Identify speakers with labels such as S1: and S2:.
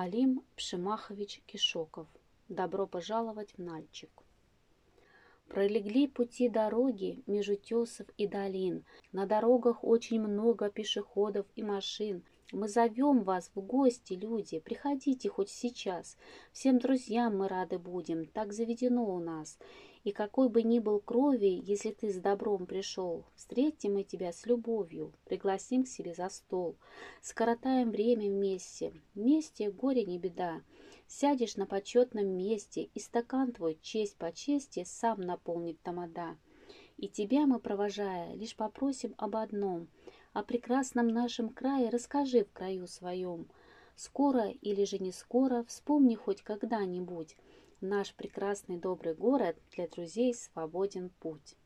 S1: Алим Пшимахович Кишоков. Добро пожаловать в Нальчик. Пролегли пути дороги меж утесов и долин. На дорогах очень много пешеходов и машин. Мы зовем вас в гости, люди, приходите хоть сейчас. Всем друзьям мы рады будем, так заведено у нас. И какой бы ни был крови, если ты с добром пришел, встретим мы тебя с любовью, пригласим к себе за стол. Скоротаем время вместе, вместе горе не беда. Сядешь на почетном месте, и стакан твой, честь по чести, сам наполнит тамада. И тебя мы, провожая, лишь попросим об одном. О прекрасном нашем крае расскажи в краю своем. Скоро или же не скоро, вспомни хоть когда-нибудь. Наш прекрасный добрый город для друзей свободен путь.